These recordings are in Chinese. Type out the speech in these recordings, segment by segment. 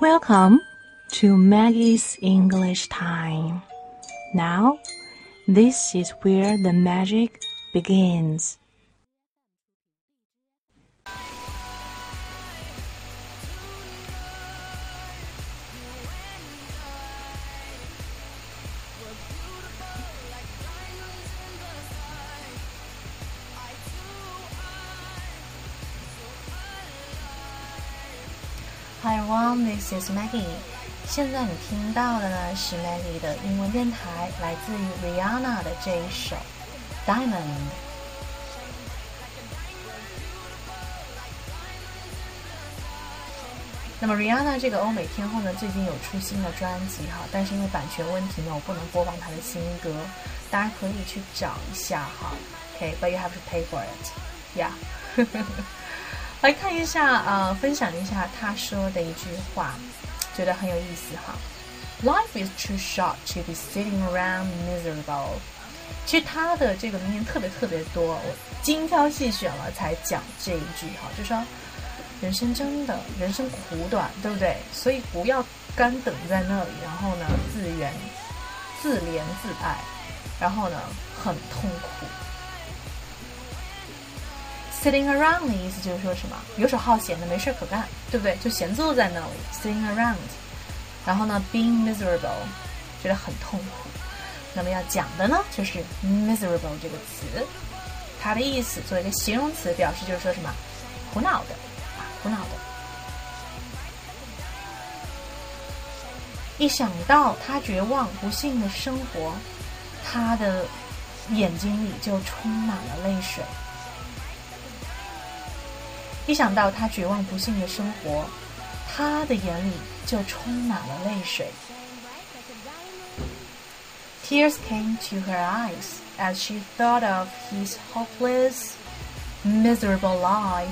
Welcome to Maggie's English Time. Now, this is where the magic begins. Hi everyone, this is Maggie. 现在你听到的呢是 Maggie 的英文电台，来自于 Rihanna 的这一首《Diamond》。那么 Rihanna 这个欧美天后呢，最近有出新的专辑哈，但是因为版权问题呢，我不能播放她的新歌，大家可以去找一下哈。OK，but、you have to pay for it. Yeah 来看一下，呃，分享一下他说的一句话，觉得很有意思哈。Life is too short to be sitting around miserable。其实他的这个名言特别特别多，我精挑细选了才讲这一句哈，就说人生真的人生苦短，对不对？所以不要干等在那里，然后呢自怨自怜自艾，然后呢很痛苦。Sitting around 的意思就是说什么游手好闲的，没事可干，对不对？就闲坐在那里，sitting around。然后呢，being miserable，觉得很痛苦。那么要讲的呢，就是 miserable 这个词，它的意思作为一个形容词，表示就是说什么苦恼的啊，苦恼的。一想到他绝望不幸的生活，他的眼睛里就充满了泪水。一想到他绝望不幸的生活，他的眼里就充满了泪水。Tears came to her eyes as she thought of his hopeless, miserable life.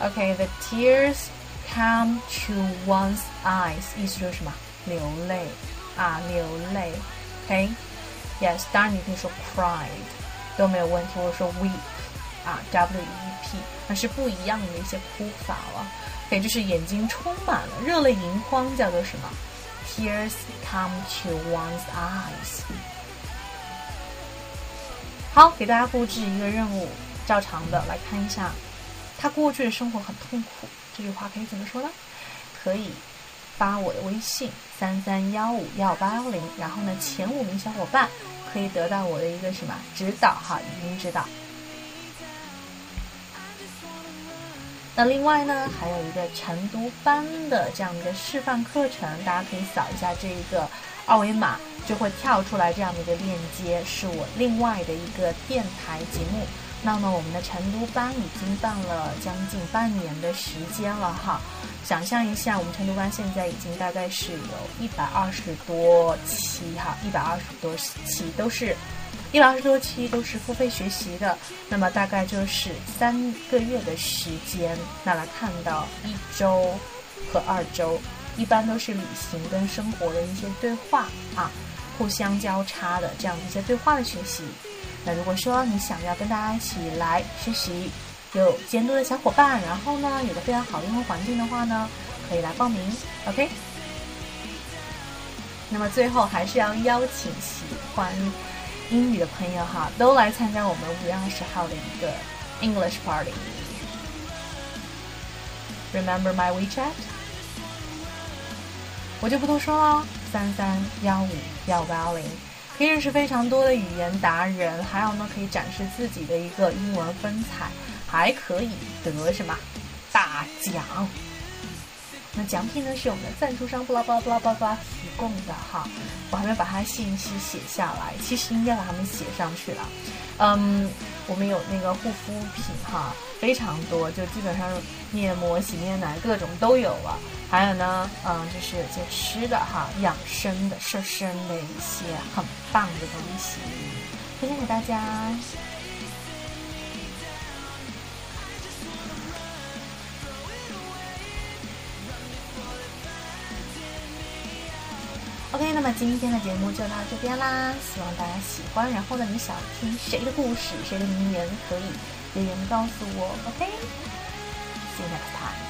Okay, the tears come to one's eyes，意思就是什么？流泪啊，流泪。OK。 Yes，当然你可以说 cried 都没有问题，或者说 weep 啊，W E P，那是不一样的一些哭法了。OK，就是眼睛充满了热泪盈眶，叫做什么？Tears come to one's eyes。好，给大家布置一个任务，照常的来看一下，他过去的生活很痛苦，这句话可以怎么说呢？可以。发我的微信三三幺五幺八幺零，然后呢，前五名小伙伴可以得到我的一个什么指导哈，语音指导。那另外呢，还有一个晨读班的这样一个示范课程，大家可以扫一下这一个二维码，就会跳出来这样的一个链接，是我另外的一个电台节目。那么我们的成都班已经办了将近半年的时间了哈，想象一下，我们成都班现在已经大概是有一百二十多期哈，一百二十多期都是，一百二十多期都是付费学习的，那么大概就是三个月的时间，那来看到一周和二周，一般都是旅行跟生活的一些对话啊，互相交叉的这样的一些对话的学习。那如果说你想要跟大家一起来学习，有监督的小伙伴，然后呢有个非常好的英文环境的话呢，可以来报名，OK？那么最后还是要邀请喜欢英语的朋友哈，都来参加我们五月二十号的一个 English Party。Remember my WeChat？我就不多说了，三三幺五幺八幺零。可以认识非常多的语言达人，还有呢，可以展示自己的一个英文风采，还可以得什么大奖？那奖品呢是我们的赞助商布拉布拉布拉布拉提供的哈，我还没把它信息写下来，其实应该把它们写上去了。嗯，我们有那个护肤品哈，非常多，就基本上面膜、洗面奶各种都有了。还有呢，嗯，就是一些吃的哈，养生的、瘦身的一些很棒的东西，分享给大家。OK，那么今天的节目就到这边啦，希望大家喜欢。然后呢，你想听谁的故事，谁的名言，可以留言告诉我。OK，see you next time。